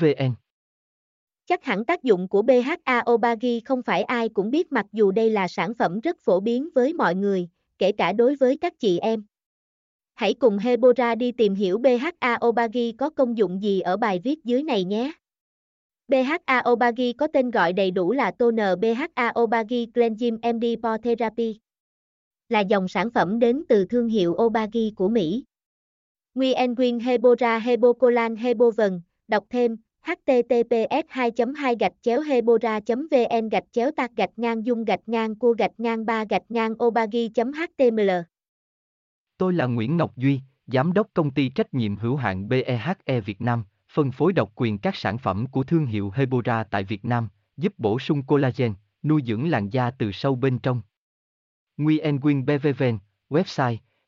vn Chắc hẳn tác dụng của BHA Obagi không phải ai cũng biết mặc dù đây là sản phẩm rất phổ biến với mọi người, kể cả đối với các chị em. Hãy cùng Hebora đi tìm hiểu BHA Obagi có công dụng gì ở bài viết dưới này nhé. BHA Obagi có tên gọi đầy đủ là Toner BHA Obagi Cleansing MD Pore Therapy. Là dòng sản phẩm đến từ thương hiệu Obagi của Mỹ. Nguyen Nguyen Hebora Hebocolan Hebovần, đọc thêm https 2 2 gạch chéo hebora vn gạch chéo tạc gạch ngang dung gạch ngang cua gạch ngang ba gạch ngang obagi html Tôi là Nguyễn Ngọc Duy, Giám đốc công ty trách nhiệm hữu hạn BEHE Việt Nam, phân phối độc quyền các sản phẩm của thương hiệu Hebora tại Việt Nam, giúp bổ sung collagen, nuôi dưỡng làn da từ sâu bên trong. Nguyen Nguyen BVVN, website